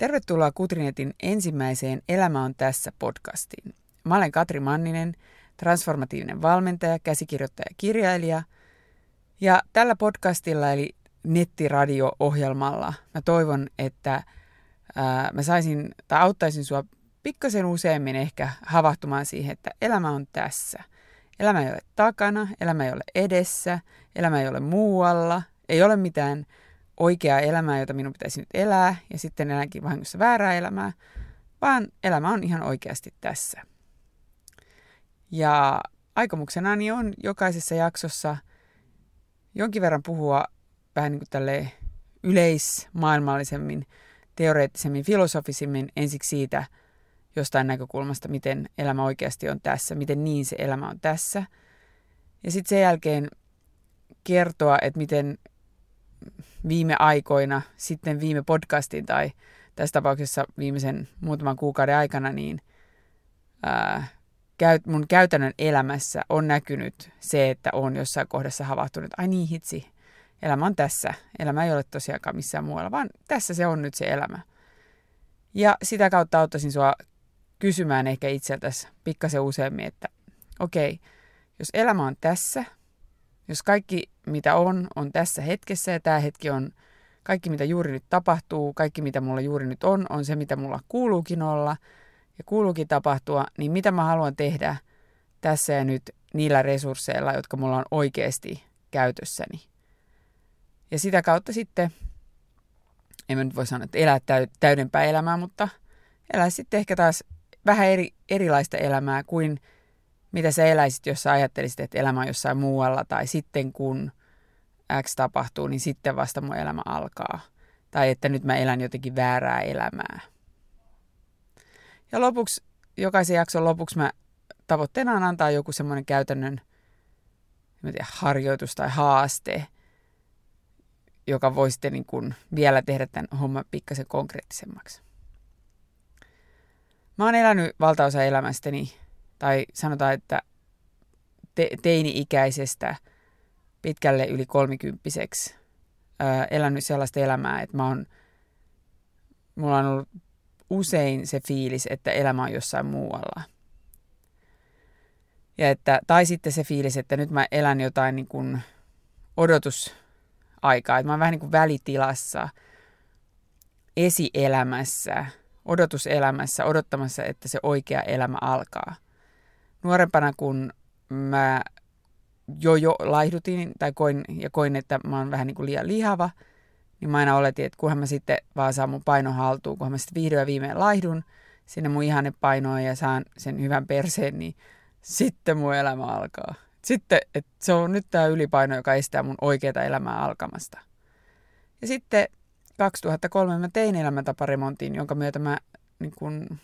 Tervetuloa Kutrinetin ensimmäiseen Elämä on tässä podcastiin. Mä olen Katri Manninen, transformatiivinen valmentaja, käsikirjoittaja ja kirjailija. Ja tällä podcastilla eli nettiradio-ohjelmalla mä toivon, että ää, mä saisin tai auttaisin sua pikkasen useammin ehkä havahtumaan siihen, että elämä on tässä. Elämä ei ole takana, elämä ei ole edessä, elämä ei ole muualla, ei ole mitään oikeaa elämää, jota minun pitäisi nyt elää, ja sitten elänkin vahingossa väärää elämää, vaan elämä on ihan oikeasti tässä. Ja aikomuksenani on jokaisessa jaksossa jonkin verran puhua vähän niin kuin yleismaailmallisemmin, teoreettisemmin, filosofisimmin ensiksi siitä jostain näkökulmasta, miten elämä oikeasti on tässä, miten niin se elämä on tässä. Ja sitten sen jälkeen kertoa, että miten viime aikoina, sitten viime podcastin tai tässä tapauksessa viimeisen muutaman kuukauden aikana, niin ää, mun käytännön elämässä on näkynyt se, että on jossain kohdassa havahtunut, ai niin hitsi, elämä on tässä. Elämä ei ole tosiaankaan missään muualla, vaan tässä se on nyt se elämä. Ja sitä kautta auttaisin sua kysymään ehkä itseltäsi pikkasen useammin, että okei, okay, jos elämä on tässä, jos kaikki mitä on, on tässä hetkessä ja tämä hetki on kaikki mitä juuri nyt tapahtuu, kaikki mitä mulla juuri nyt on, on se mitä mulla kuuluukin olla ja kuuluukin tapahtua, niin mitä mä haluan tehdä tässä ja nyt niillä resursseilla, jotka mulla on oikeasti käytössäni. Ja sitä kautta sitten, en mä nyt voi sanoa, että elää täydempää elämää, mutta elää sitten ehkä taas vähän eri, erilaista elämää kuin mitä sä eläisit, jos sä ajattelisit, että elämä on jossain muualla tai sitten kun X tapahtuu, niin sitten vasta mun elämä alkaa. Tai että nyt mä elän jotenkin väärää elämää. Ja lopuksi, jokaisen jakson lopuksi mä tavoitteena on antaa joku semmoinen käytännön tiedä, harjoitus tai haaste, joka voi sitten niin kuin vielä tehdä tämän homman pikkasen konkreettisemmaksi. Mä oon elänyt valtaosa elämästäni, tai sanotaan, että te- teini-ikäisestä pitkälle yli kolmikymppiseksi ää, elänyt sellaista elämää, että mä oon, mulla on ollut usein se fiilis, että elämä on jossain muualla. Ja että, tai sitten se fiilis, että nyt mä elän jotain niin kuin odotusaikaa, että mä oon vähän niin kuin välitilassa, esielämässä, odotuselämässä, odottamassa, että se oikea elämä alkaa. Nuorempana, kun mä jo jo laihdutin tai koin, ja koin, että mä oon vähän niin kuin liian lihava, niin mä aina oletin, että kunhan mä sitten vaan saan mun painon haltuun, kunhan mä sitten vihdoin ja viimein laihdun sinne mun ihanne painoon ja saan sen hyvän perseen, niin sitten mun elämä alkaa. Sitten, että se on nyt tämä ylipaino, joka estää mun oikeaa elämää alkamasta. Ja sitten 2003 mä tein elämäntaparemontin, jonka myötä mä niin kun,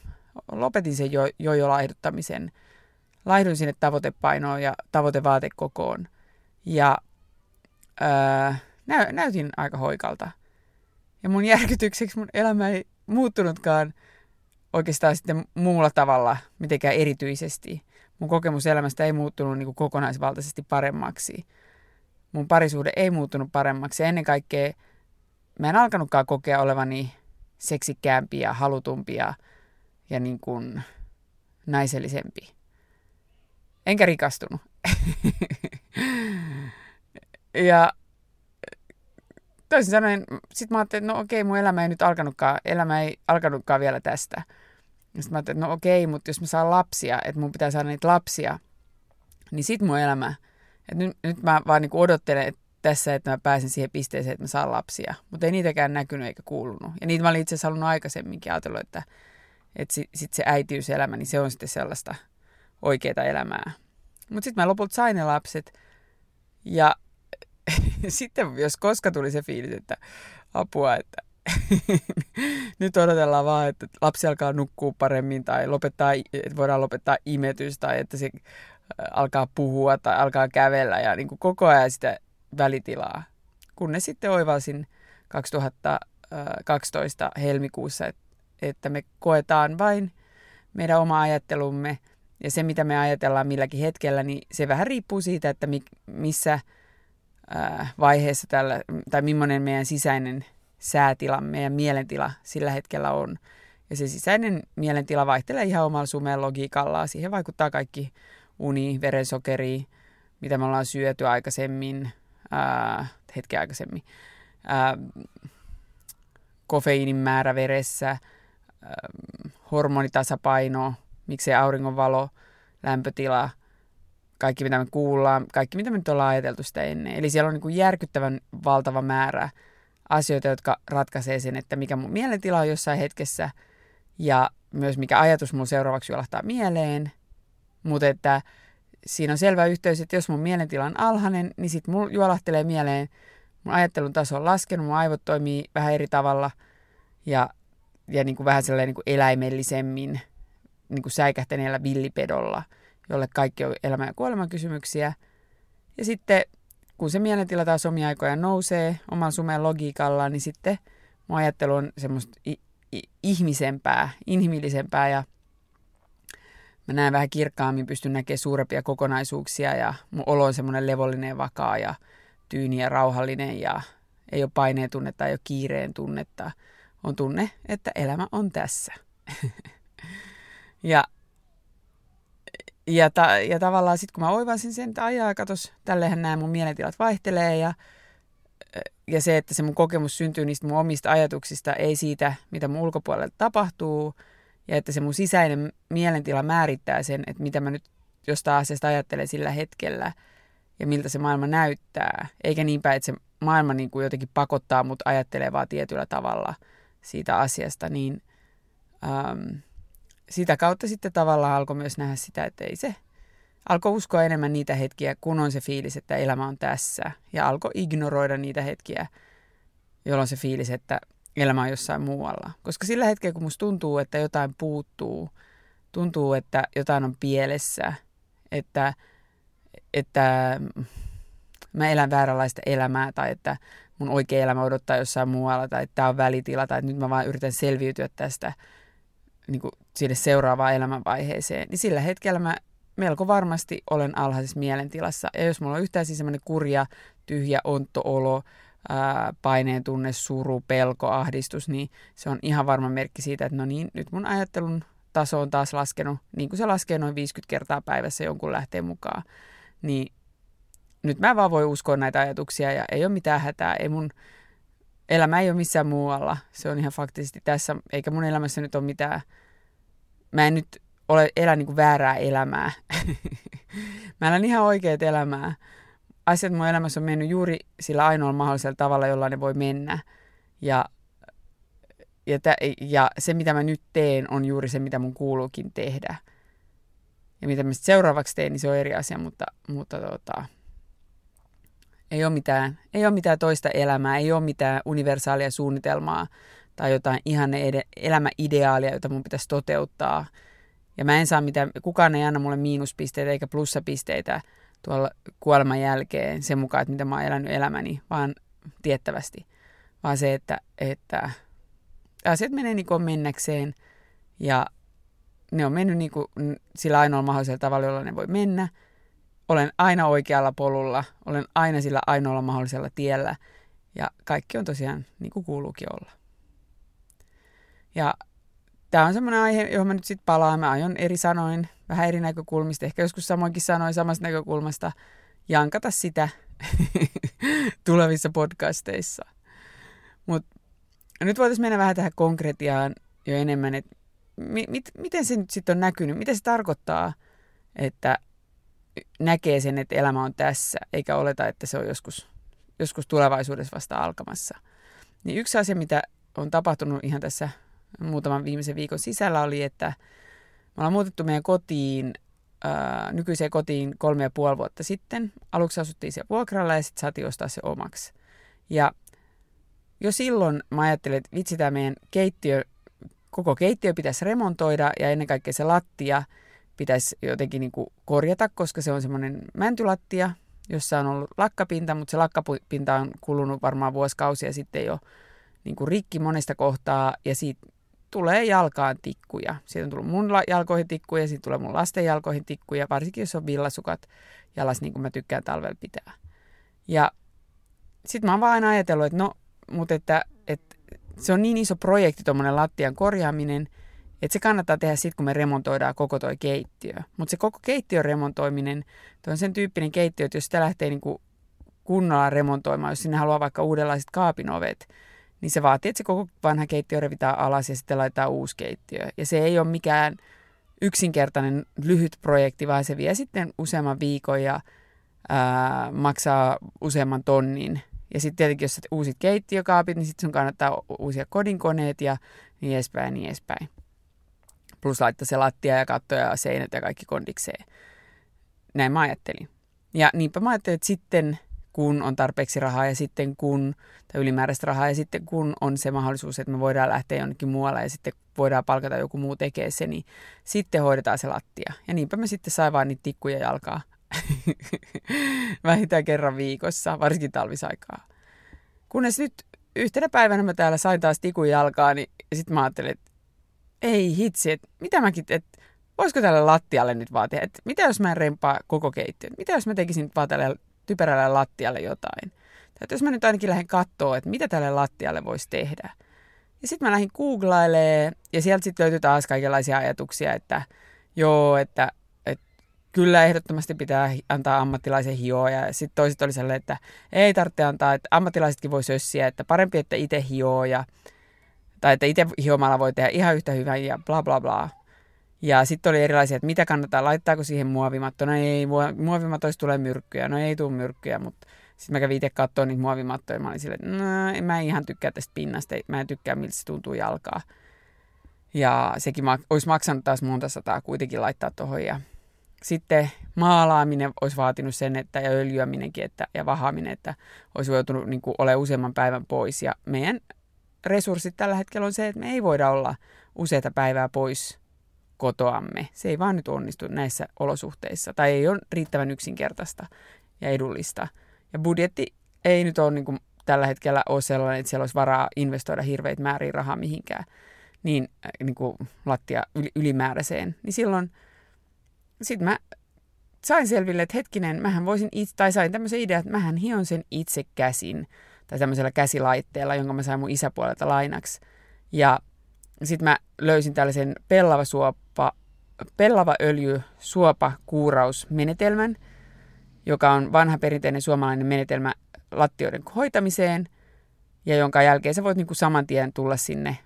lopetin sen jo, jo, jo laihduttamisen. Laihduin sinne tavoitepainoon ja tavoitevaatekokoon. Ja ää, nä, näytin aika hoikalta. Ja mun järkytykseksi mun elämä ei muuttunutkaan oikeastaan sitten muulla tavalla mitenkään erityisesti. Mun kokemus elämästä ei muuttunut niin kuin kokonaisvaltaisesti paremmaksi. Mun parisuhde ei muuttunut paremmaksi ja ennen kaikkea mä en alkanutkaan kokea olevani seksikkäämpi ja halutumpi ja, ja niin kuin naisellisempi. Enkä rikastunut. ja toisin sanoen, sit mä ajattelin, että no okei, mun elämä ei nyt alkanutkaan, elämä ei alkanutkaan vielä tästä. Sitten mä ajattelin, että no okei, mutta jos mä saan lapsia, että mun pitää saada niitä lapsia, niin sit mun elämä, että nyt, nyt mä vaan niin odottelen, että tässä, että mä pääsen siihen pisteeseen, että mä saan lapsia. Mutta ei niitäkään näkynyt eikä kuulunut. Ja niitä mä olin itse asiassa halunnut aikaisemminkin ajatellut, että, että sitten sit se äitiyselämä, niin se on sitten sellaista oikeaa elämää. Mutta sitten mä lopulta sain ne lapset. Ja sitten jos koska tuli se fiilis, että apua, että nyt odotellaan vaan, että lapsi alkaa nukkua paremmin tai lopettaa, että voidaan lopettaa imetys tai että se alkaa puhua tai alkaa kävellä ja niin kuin koko ajan sitä välitilaa. Kunnes sitten oivalsin 2012 helmikuussa, että me koetaan vain meidän oma ajattelumme ja se, mitä me ajatellaan milläkin hetkellä, niin se vähän riippuu siitä, että missä vaiheessa tällä, tai millainen meidän sisäinen säätila, meidän mielentila sillä hetkellä on. Ja se sisäinen mielentila vaihtelee ihan omalla sumeen logiikalla. Siihen vaikuttaa kaikki uni, verensokeri, mitä me ollaan syöty aikaisemmin, ää, hetken aikaisemmin, ää, kofeiinin määrä veressä, ää, hormonitasapaino, miksei auringonvalo, lämpötila, kaikki mitä me kuullaan, kaikki mitä me nyt ollaan ajateltu sitä ennen. Eli siellä on niin kuin järkyttävän valtava määrä asioita, jotka ratkaisee sen, että mikä mun mielentila on jossain hetkessä ja myös mikä ajatus mun seuraavaksi juolahtaa mieleen. Mutta että siinä on selvä yhteys, että jos mun mielentila on alhainen, niin sitten mun juolahtelee mieleen, mun ajattelun taso on laskenut, mun aivot toimii vähän eri tavalla ja, ja niin kuin vähän sellainen niin kuin eläimellisemmin niin kuin säikähtäneellä villipedolla, jolle kaikki on elämä- ja kuolemakysymyksiä. Ja sitten kun se mielentila taas omia aikoja nousee oman sumeen logiikalla, niin sitten mun ajattelu on semmoista ihmisempää, inhimillisempää ja mä näen vähän kirkkaammin, pystyn näkemään suurempia kokonaisuuksia ja mun olo on semmoinen levollinen vakaa ja tyyni ja rauhallinen ja ei ole paineen tunnetta, ei ole kiireen tunnetta. On tunne, että elämä on tässä. ja, ja, ta, ja tavallaan sitten kun mä oivasin sen, että ajaa, katos, tällehän nämä mun mielentilat vaihtelee ja ja se, että se mun kokemus syntyy niistä mun omista ajatuksista, ei siitä, mitä mun ulkopuolella tapahtuu, ja että se mun sisäinen mielentila määrittää sen, että mitä mä nyt jostain asiasta ajattelen sillä hetkellä, ja miltä se maailma näyttää. Eikä niin päin, että se maailma niin kuin jotenkin pakottaa mut ajattelemaan tietyllä tavalla siitä asiasta, niin äm, sitä kautta sitten tavallaan alkoi myös nähdä sitä, että ei se alkoi uskoa enemmän niitä hetkiä, kun on se fiilis, että elämä on tässä. Ja alkoi ignoroida niitä hetkiä, jolloin se fiilis, että elämä on jossain muualla. Koska sillä hetkellä, kun musta tuntuu, että jotain puuttuu, tuntuu, että jotain on pielessä, että, että mä elän vääränlaista elämää tai että mun oikea elämä odottaa jossain muualla tai että tämä on välitila tai että nyt mä vaan yritän selviytyä tästä niin kuin sinne seuraavaan elämänvaiheeseen, niin sillä hetkellä mä melko varmasti olen alhaisessa mielentilassa. Ja jos mulla on yhtään siis semmoinen kurja, tyhjä, ontto olo, ää, paineen tunne, suru, pelko, ahdistus, niin se on ihan varma merkki siitä, että no niin, nyt mun ajattelun taso on taas laskenut, niin kuin se laskee noin 50 kertaa päivässä jonkun lähteen mukaan. Niin nyt mä vaan voi uskoa näitä ajatuksia ja ei ole mitään hätää. Ei mun elämä ei ole missään muualla. Se on ihan faktisesti tässä, eikä mun elämässä nyt ole mitään. Mä en nyt ole, elä niin kuin väärää elämää. mä elän ihan oikeat elämää. Asiat mun elämässä on mennyt juuri sillä ainoalla mahdollisella tavalla, jolla ne voi mennä. Ja, ja, tä, ja se, mitä mä nyt teen, on juuri se, mitä mun kuuluukin tehdä. Ja mitä mä seuraavaksi teen, niin se on eri asia, mutta, mutta tota, ei, ole mitään, ei ole mitään toista elämää, ei ole mitään universaalia suunnitelmaa tai jotain ihan elämäideaalia, jota mun pitäisi toteuttaa – ja mä en saa mitään, kukaan ei anna mulle miinuspisteitä eikä plussapisteitä tuolla kuoleman jälkeen sen mukaan, että mitä mä oon elänyt elämäni, vaan tiettävästi. Vaan se, että, että asiat menee niin kuin mennäkseen ja ne on mennyt niin kuin sillä ainoalla mahdollisella tavalla, jolla ne voi mennä. Olen aina oikealla polulla, olen aina sillä ainoalla mahdollisella tiellä ja kaikki on tosiaan niin kuin kuuluukin olla. Ja tämä on semmoinen aihe, johon mä nyt sitten palaan. Mä aion eri sanoin, vähän eri näkökulmista, ehkä joskus samoinkin sanoin samasta näkökulmasta, jankata sitä tulevissa podcasteissa. Mutta nyt voitaisiin mennä vähän tähän konkretiaan jo enemmän, että mi- mit, miten se nyt sitten on näkynyt, mitä se tarkoittaa, että näkee sen, että elämä on tässä, eikä oleta, että se on joskus, joskus tulevaisuudessa vasta alkamassa. Niin yksi asia, mitä on tapahtunut ihan tässä muutaman viimeisen viikon sisällä oli, että me ollaan muutettu meidän kotiin, ää, nykyiseen kotiin kolme ja puoli vuotta sitten. Aluksi asuttiin siellä vuokralla ja sitten saatiin ostaa se omaksi. Ja jo silloin mä ajattelin, että vitsi tämä meidän keittiö, koko keittiö pitäisi remontoida ja ennen kaikkea se lattia pitäisi jotenkin niin kuin korjata, koska se on semmoinen mäntylattia, jossa on ollut lakkapinta, mutta se lakkapinta on kulunut varmaan vuosikausia sitten jo niin kuin rikki monesta kohtaa ja siitä tulee jalkaan tikkuja. Siitä on tullut mun jalkoihin tikkuja, siitä tulee mun lasten jalkoihin tikkuja, varsinkin jos on villasukat jalas, niin kuin mä tykkään talvella pitää. Ja sitten mä oon vaan aina ajatellut, että no, mutta että, että se on niin iso projekti tuommoinen lattian korjaaminen, että se kannattaa tehdä sitten, kun me remontoidaan koko toi keittiö. Mutta se koko keittiön remontoiminen, toi on sen tyyppinen keittiö, että jos sitä lähtee niinku kunnolla remontoimaan, jos sinne haluaa vaikka uudenlaiset kaapinovet, niin se vaatii, että se koko vanha keittiö revitään alas ja sitten laitetaan uusi keittiö. Ja se ei ole mikään yksinkertainen lyhyt projekti, vaan se vie sitten useamman viikon ja ää, maksaa useamman tonnin. Ja sitten tietenkin, jos uusit keittiökaapit, niin sitten sun kannattaa uusia kodinkoneet ja niin edespäin ja niin edespäin. Plus laittaa se lattia ja katto ja seinät ja kaikki kondikseen. Näin mä ajattelin. Ja niinpä mä ajattelin, että sitten kun on tarpeeksi rahaa ja sitten kun, tai ylimääräistä rahaa ja sitten kun on se mahdollisuus, että me voidaan lähteä jonnekin muualle ja sitten voidaan palkata joku muu tekee se, niin sitten hoidetaan se lattia. Ja niinpä me sitten sai vaan niitä tikkuja jalkaa vähintään kerran viikossa, varsinkin talvisaikaa. Kunnes nyt yhtenä päivänä mä täällä sain taas tikun jalkaa, niin sitten mä ajattelin, että ei hitsi, että mitä mäkin, että voisiko tälle lattialle nyt tehdä, että mitä jos mä en rempaa koko keittiön, mitä jos mä tekisin vaan tälle typerälle lattialle jotain. Tai jos mä nyt ainakin lähden katsoa, että mitä tälle lattialle voisi tehdä. Ja sitten mä lähdin googlailemaan ja sieltä sitten löytyi taas kaikenlaisia ajatuksia, että joo, että, että kyllä ehdottomasti pitää antaa ammattilaisen hioa. Ja sitten toiset oli sellainen, että ei tarvitse antaa, että ammattilaisetkin voi sössiä, että parempi, että itse hioo ja tai että itse hiomalla voi tehdä ihan yhtä hyvän ja bla bla bla. Ja sitten oli erilaisia, että mitä kannattaa, laittaako siihen muovimatto. No ei, muovimattoista tulee myrkkyjä. No ei tule myrkkyjä, mutta sitten mä kävin itse katsoa niitä muovimattoja. Mä olin silleen, että no, en mä ihan tykkää tästä pinnasta. Mä en tykkää, miltä se tuntuu jalkaa. Ja sekin ma- olisi maksanut taas monta sataa kuitenkin laittaa tuohon. Ja sitten maalaaminen olisi vaatinut sen, että ja öljyäminenkin että, ja vahaaminen, että olisi joutunut niin olemaan useamman päivän pois. Ja meidän resurssit tällä hetkellä on se, että me ei voida olla useita päivää pois kotoamme. Se ei vaan nyt onnistu näissä olosuhteissa tai ei ole riittävän yksinkertaista ja edullista. Ja budjetti ei nyt ole niin kuin tällä hetkellä ole sellainen, että siellä olisi varaa investoida hirveitä määriä rahaa mihinkään niin, äh, niin kuin lattia ylimääräiseen. Niin silloin sitten mä sain selville, että hetkinen, mähän voisin itse, tai sain tämmöisen idean, että mähän hion sen itse käsin tai tämmöisellä käsilaitteella, jonka mä sain mun isäpuolelta lainaksi. Ja sitten mä löysin tällaisen pellava suoppa, pellava öljy suopa kuurausmenetelmän, joka on vanha perinteinen suomalainen menetelmä lattioiden hoitamiseen, ja jonka jälkeen sä voit niinku saman tien tulla sinne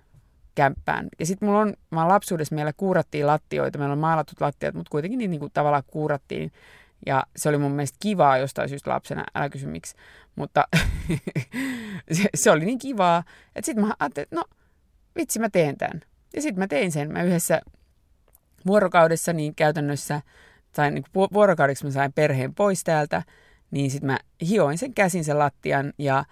kämppään. Ja sitten mulla on, mä lapsuudessa meillä kuurattiin lattioita, meillä on maalatut lattiat, mutta kuitenkin niitä niinku tavallaan kuurattiin. Ja se oli mun mielestä kivaa jostain syystä lapsena, älä kysy miksi. Mutta se, se, oli niin kivaa, että sitten mä ajattelin, että no vitsi mä teen tämän. Ja sitten mä tein sen. Mä yhdessä vuorokaudessa niin käytännössä, tai niin vuorokaudeksi mä sain perheen pois täältä, niin sitten mä hioin sen käsin sen lattian ja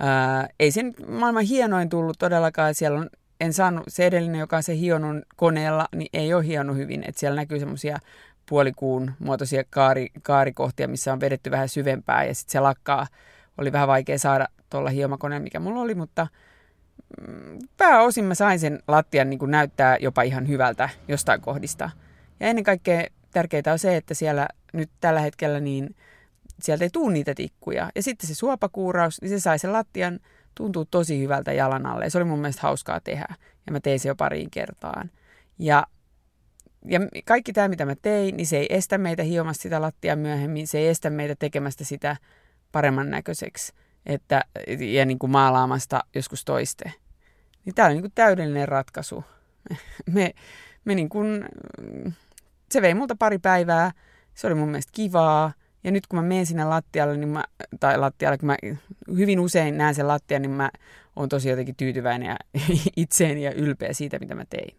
ää, ei sen maailman hienoin tullut todellakaan. Siellä on, en saanut, se edellinen, joka on se hionut koneella, niin ei ole hionut hyvin. Että siellä näkyy semmoisia puolikuun muotoisia kaari, kaarikohtia, missä on vedetty vähän syvempää ja sitten se lakkaa. Oli vähän vaikea saada tuolla hiomakoneen, mikä mulla oli, mutta pääosin mä sain sen lattian niin kuin näyttää jopa ihan hyvältä jostain kohdista. Ja ennen kaikkea tärkeää on se, että siellä nyt tällä hetkellä niin sieltä ei tule niitä tikkuja. Ja sitten se suopakuuraus, niin se sai sen lattian tuntuu tosi hyvältä jalan alle. Ja se oli mun mielestä hauskaa tehdä. Ja mä tein se jo pariin kertaan. Ja, ja kaikki tämä, mitä mä tein, niin se ei estä meitä hiomasta sitä lattia myöhemmin. Se ei estä meitä tekemästä sitä paremman näköiseksi että, ja niin kuin maalaamasta joskus toiste. Niin tämä oli niin kuin täydellinen ratkaisu. Me, me niin kuin, se vei multa pari päivää, se oli mun mielestä kivaa. Ja nyt kun mä menen sinne lattialle, niin mä, tai lattialle, kun mä hyvin usein näen sen lattian, niin mä oon tosi jotenkin tyytyväinen ja itseeni ja ylpeä siitä, mitä mä tein.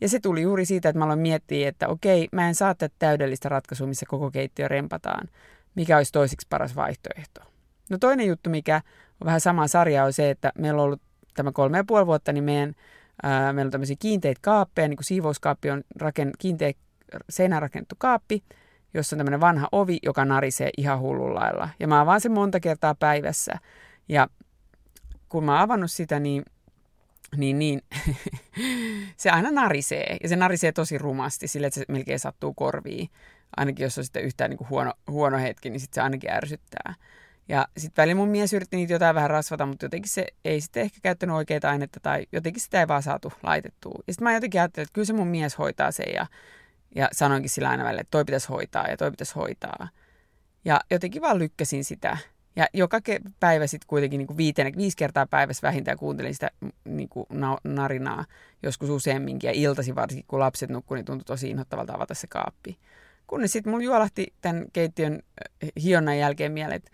Ja se tuli juuri siitä, että mä aloin miettiä, että okei, mä en saa tätä täydellistä ratkaisua, missä koko keittiö rempataan. Mikä olisi toisiksi paras vaihtoehto? No toinen juttu, mikä on vähän sama sarja, on se, että meillä on ollut tämä kolme ja puoli vuotta, niin meidän, ää, meillä on tämmöisiä kiinteitä kaappeja, niin kuin siivouskaappi on raken, kiinteä seinärakennettu kaappi, jossa on tämmöinen vanha ovi, joka narisee ihan hullun lailla. Ja mä avaan sen monta kertaa päivässä. Ja kun mä oon avannut sitä, niin, niin, niin se aina narisee. Ja se narisee tosi rumasti, sille että se melkein sattuu korviin. Ainakin jos on sitten yhtään niin kuin huono, huono hetki, niin sitten se ainakin ärsyttää. Ja sitten välillä mun mies yritti niitä jotain vähän rasvata, mutta jotenkin se ei sitten ehkä käyttänyt oikeita ainetta tai jotenkin sitä ei vaan saatu laitettua. Ja sitten mä jotenkin ajattelin, että kyllä se mun mies hoitaa sen ja, ja sanoinkin sillä aina välillä, että toi pitäisi hoitaa ja toi pitäisi hoitaa. Ja jotenkin vaan lykkäsin sitä. Ja joka päivä sitten kuitenkin niin kuin viiteen, viisi kertaa päivässä vähintään kuuntelin sitä niin kuin narinaa, joskus useamminkin. Ja iltasi varsinkin, kun lapset nukkuivat, niin tuntui tosi inhottavalta avata se kaappi. Kunnes sitten mulla juolahti tämän keittiön hionnan jälkeen mieleen, että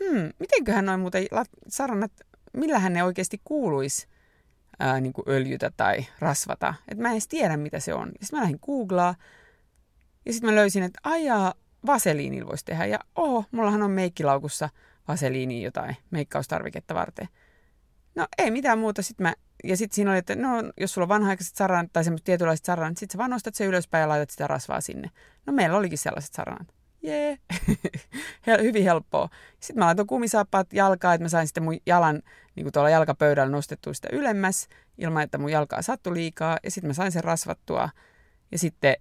hmm, mitenköhän noin muuten sarannat, millähän ne oikeasti kuuluisi ää, niin kuin öljytä tai rasvata. Että mä en edes tiedä, mitä se on. Sitten mä lähdin googlaa ja sitten mä löysin, että ajaa, vaseliinilla voisi tehdä. Ja oho, mullahan on meikkilaukussa vaseliini jotain meikkaustarviketta varten. No ei mitään muuta. Sitten mä, ja sitten siinä oli, että no, jos sulla on vanha-aikaiset saranat tai semmoiset tietynlaiset saranat, sitten sä vaan nostat se ylöspäin ja laitat sitä rasvaa sinne. No meillä olikin sellaiset saranat. Jee, hyvin helppoa. Sitten mä laitoin kumisaappaat jalkaa, että mä sain sitten mun jalan niin kuin tuolla jalkapöydällä nostettua sitä ylemmäs, ilman että mun jalkaa sattui liikaa. Ja sitten mä sain sen rasvattua. Ja sitten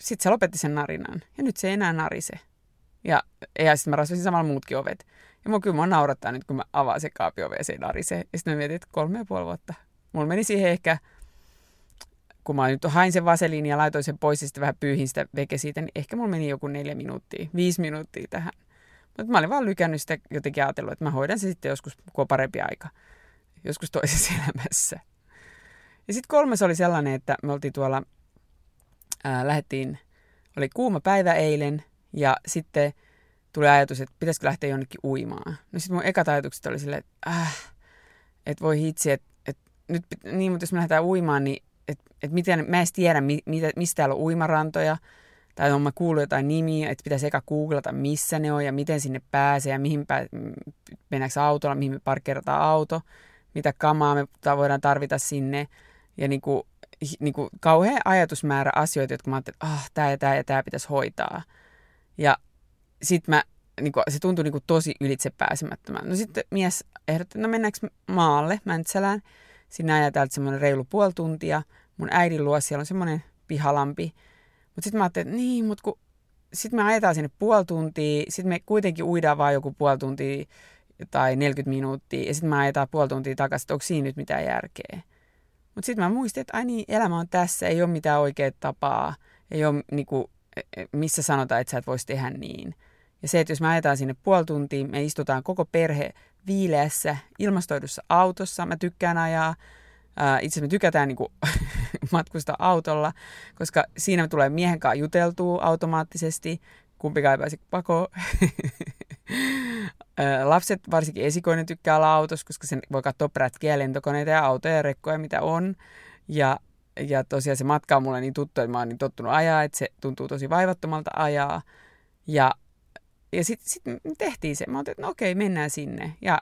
sitten se lopetti sen narinan. Ja nyt se ei enää narise. Ja, ja sitten mä rasvasin samalla muutkin ovet. Ja mua kyllä mua naurattaa nyt, kun mä avaan se kaapiove ja se ei narise. Ja sitten mä mietin, että kolme ja puoli vuotta. Mulla meni siihen ehkä, kun mä nyt hain sen vaseliin ja laitoin sen pois ja sitten vähän pyyhin sitä veke siitä, niin ehkä mulla meni joku neljä minuuttia, viisi minuuttia tähän. Mutta mä olin vaan lykännyt sitä jotenkin ajatellut, että mä hoidan se sitten joskus, kun on parempi aika. Joskus toisessa elämässä. Ja sitten kolmas oli sellainen, että me oltiin tuolla ää, lähdettiin, oli kuuma päivä eilen ja sitten tuli ajatus, että pitäisikö lähteä jonnekin uimaan. No sitten mun ekat ajatukset oli silleen, että äh, et voi hitsi, että et, nyt, niin, mutta jos me lähdetään uimaan, niin että et miten, mä en tiedä, mi, mitä, mistä täällä on uimarantoja, tai on mä kuullut jotain nimiä, että pitäisi eka googlata, missä ne on ja miten sinne pääsee ja mihin pää, mennäänkö autolla, mihin me parkkeerataan auto, mitä kamaa me voidaan tarvita sinne. Ja niin kuin, niin kuin kauhean ajatusmäärä asioita, jotka mä ajattelin, että ah, tämä ja tämä ja tämä pitäisi hoitaa. Ja sitten mä, niin kuin, se tuntui niin kuin tosi ylitse pääsemättömän. No sitten mies ehdotti, no mennäänkö maalle, Mäntsälään. Siinä täältä semmoinen reilu puoli tuntia. Mun äidin luo siellä on semmoinen pihalampi. Mutta sitten mä ajattelin, että niin, mutta kun sitten me ajetaan sinne puoli tuntia, sitten me kuitenkin uidaan vaan joku puoli tuntia tai 40 minuuttia, ja sitten me ajetaan puoli tuntia takaisin, että onko siinä nyt mitään järkeä. Mutta sitten mä muistin, että ai niin, elämä on tässä, ei ole mitään oikeaa tapaa, ei ole niinku, e, e, missä sanotaan, että sä et voisi tehdä niin. Ja se, että jos me ajetaan sinne puoli tuntia, me istutaan koko perhe viileässä, ilmastoidussa autossa. Mä tykkään ajaa. Itse me tykätään niin kuin, matkustaa autolla, koska siinä tulee miehen kanssa juteltua automaattisesti. Kumpikaan ei pääse pakoon. Lapset, varsinkin esikoinen, tykkää olla autossa, koska sen voi katsoa prätkiä, lentokoneita ja autoja ja rekkoja, mitä on. Ja, ja tosiaan se matka on mulle niin tuttu, että mä oon niin tottunut ajaa, että se tuntuu tosi vaivattomalta ajaa. Ja, ja sitten sit tehtiin se. Mä otin, että no okei, mennään sinne. Ja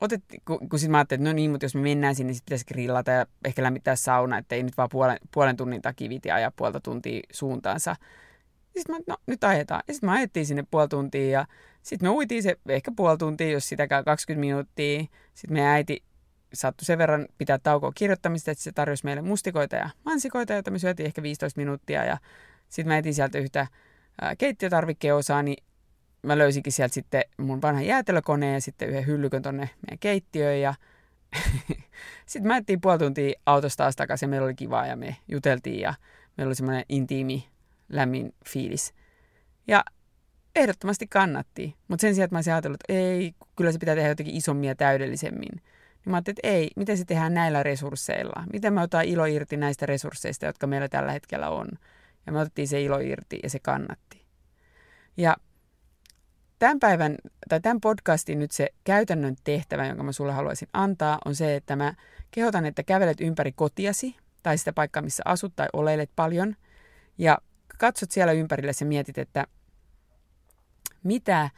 otettiin, kun, kun sitten mä ajattelin, että no niin, mutta jos me mennään sinne, niin pitäisi grillata ja ehkä lämmittää sauna, että ei nyt vaan puolen, puolen tunnin takia viti ajaa puolta tuntia suuntaansa. Sitten mä, no nyt ajetaan. Ja sitten me ajettiin sinne puoli tuntia ja sitten me uitiin se ehkä puoli tuntia, jos sitäkään 20 minuuttia. Sitten meidän äiti sattui sen verran pitää taukoa kirjoittamista, että se tarjosi meille mustikoita ja mansikoita, joita me syötiin ehkä 15 minuuttia. Ja sitten mä etin sieltä yhtä keittiötarvikkeen osaa, niin mä löysinkin sieltä sitten mun vanhan jäätelökoneen ja sitten yhden hyllykön tonne meidän keittiöön. Ja sitten mä etsin puoli tuntia autosta taas takaisin ja meillä oli kivaa ja me juteltiin ja meillä oli semmoinen intiimi, lämmin fiilis. Ja ehdottomasti kannatti. Mutta sen sijaan, että mä olisin ajatellut, että ei, kyllä se pitää tehdä jotenkin isommin ja täydellisemmin. Niin mä ajattelin, että ei, miten se tehdään näillä resursseilla? Miten me otetaan ilo irti näistä resursseista, jotka meillä tällä hetkellä on? Ja me otettiin se ilo irti ja se kannatti. Ja tämän päivän, tai tämän podcastin nyt se käytännön tehtävä, jonka mä sulle haluaisin antaa, on se, että mä kehotan, että kävelet ympäri kotiasi tai sitä paikkaa, missä asut tai oleilet paljon. Ja katsot siellä ympärille ja mietit, että mitä,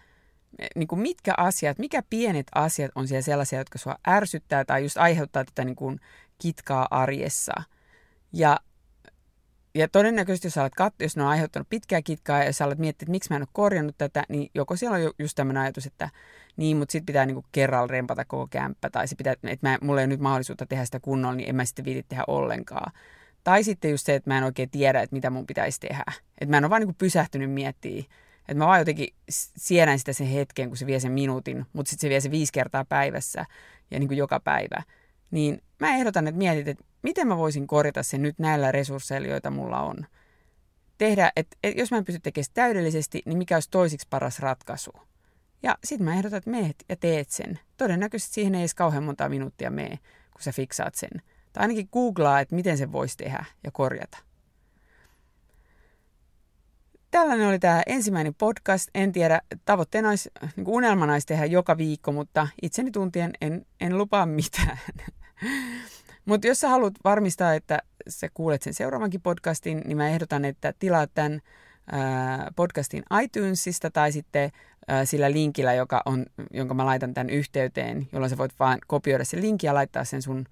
niin kuin mitkä asiat, mikä pienet asiat on siellä sellaisia, jotka sua ärsyttää tai just aiheuttaa tätä niin kuin kitkaa arjessa. Ja, ja todennäköisesti, jos, olet kat- jos ne on aiheuttanut pitkää kitkaa ja sä olet miettinyt, että miksi mä en ole korjannut tätä, niin joko siellä on just tämmöinen ajatus, että niin, mutta sitten pitää niinku kerralla rempata koko kämppä, tai se pitää, että mä, mulla ei ole nyt mahdollisuutta tehdä sitä kunnolla, niin en mä sitten viiti tehdä ollenkaan. Tai sitten just se, että mä en oikein tiedä, että mitä mun pitäisi tehdä. Että mä en ole vaan niinku pysähtynyt miettimään, Että mä vaan jotenkin siedän sitä sen hetken, kun se vie sen minuutin, mutta sitten se vie se viisi kertaa päivässä ja niin kuin joka päivä. Niin mä ehdotan, että mietit, että miten mä voisin korjata sen nyt näillä resursseilla, joita mulla on. Tehdä, että, että jos mä en pysty tekemään täydellisesti, niin mikä olisi toisiksi paras ratkaisu. Ja sitten mä ehdotan, että meet ja teet sen. Todennäköisesti siihen ei edes kauhean monta minuuttia mene, kun sä fiksaat sen. Tai ainakin googlaa, että miten se voisi tehdä ja korjata. Tällainen oli tämä ensimmäinen podcast. En tiedä, tavoitteena olisi, niin unelmana olisi tehdä joka viikko, mutta itseni tuntien en, en lupaa mitään. mutta jos sä haluat varmistaa, että sä kuulet sen seuraavankin podcastin, niin mä ehdotan, että tilaat tämän podcastin iTunesista tai sitten sillä linkillä, joka on, jonka mä laitan tämän yhteyteen, jolloin sä voit vaan kopioida sen linkin ja laittaa sen sun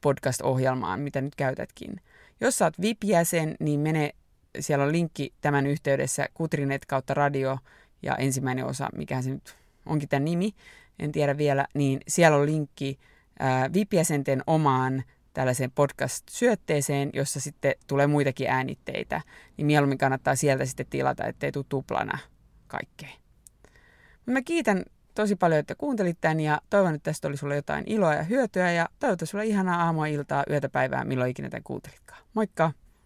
podcast-ohjelmaan, mitä nyt käytätkin. Jos sä oot VIP-jäsen, niin mene, siellä on linkki tämän yhteydessä Kutrinet kautta radio ja ensimmäinen osa, mikä se nyt onkin tämän nimi, en tiedä vielä, niin siellä on linkki VIP-jäsenten omaan tällaiseen podcast-syötteeseen, jossa sitten tulee muitakin äänitteitä, niin mieluummin kannattaa sieltä sitten tilata, ettei tule tuplana kaikkea. Mä kiitän tosi paljon, että kuuntelit tämän ja toivon, että tästä oli sulle jotain iloa ja hyötyä ja toivottavasti sulle ihanaa aamua, iltaa, yötä, päivää, milloin ikinä tämän kuuntelitkaan. Moikka!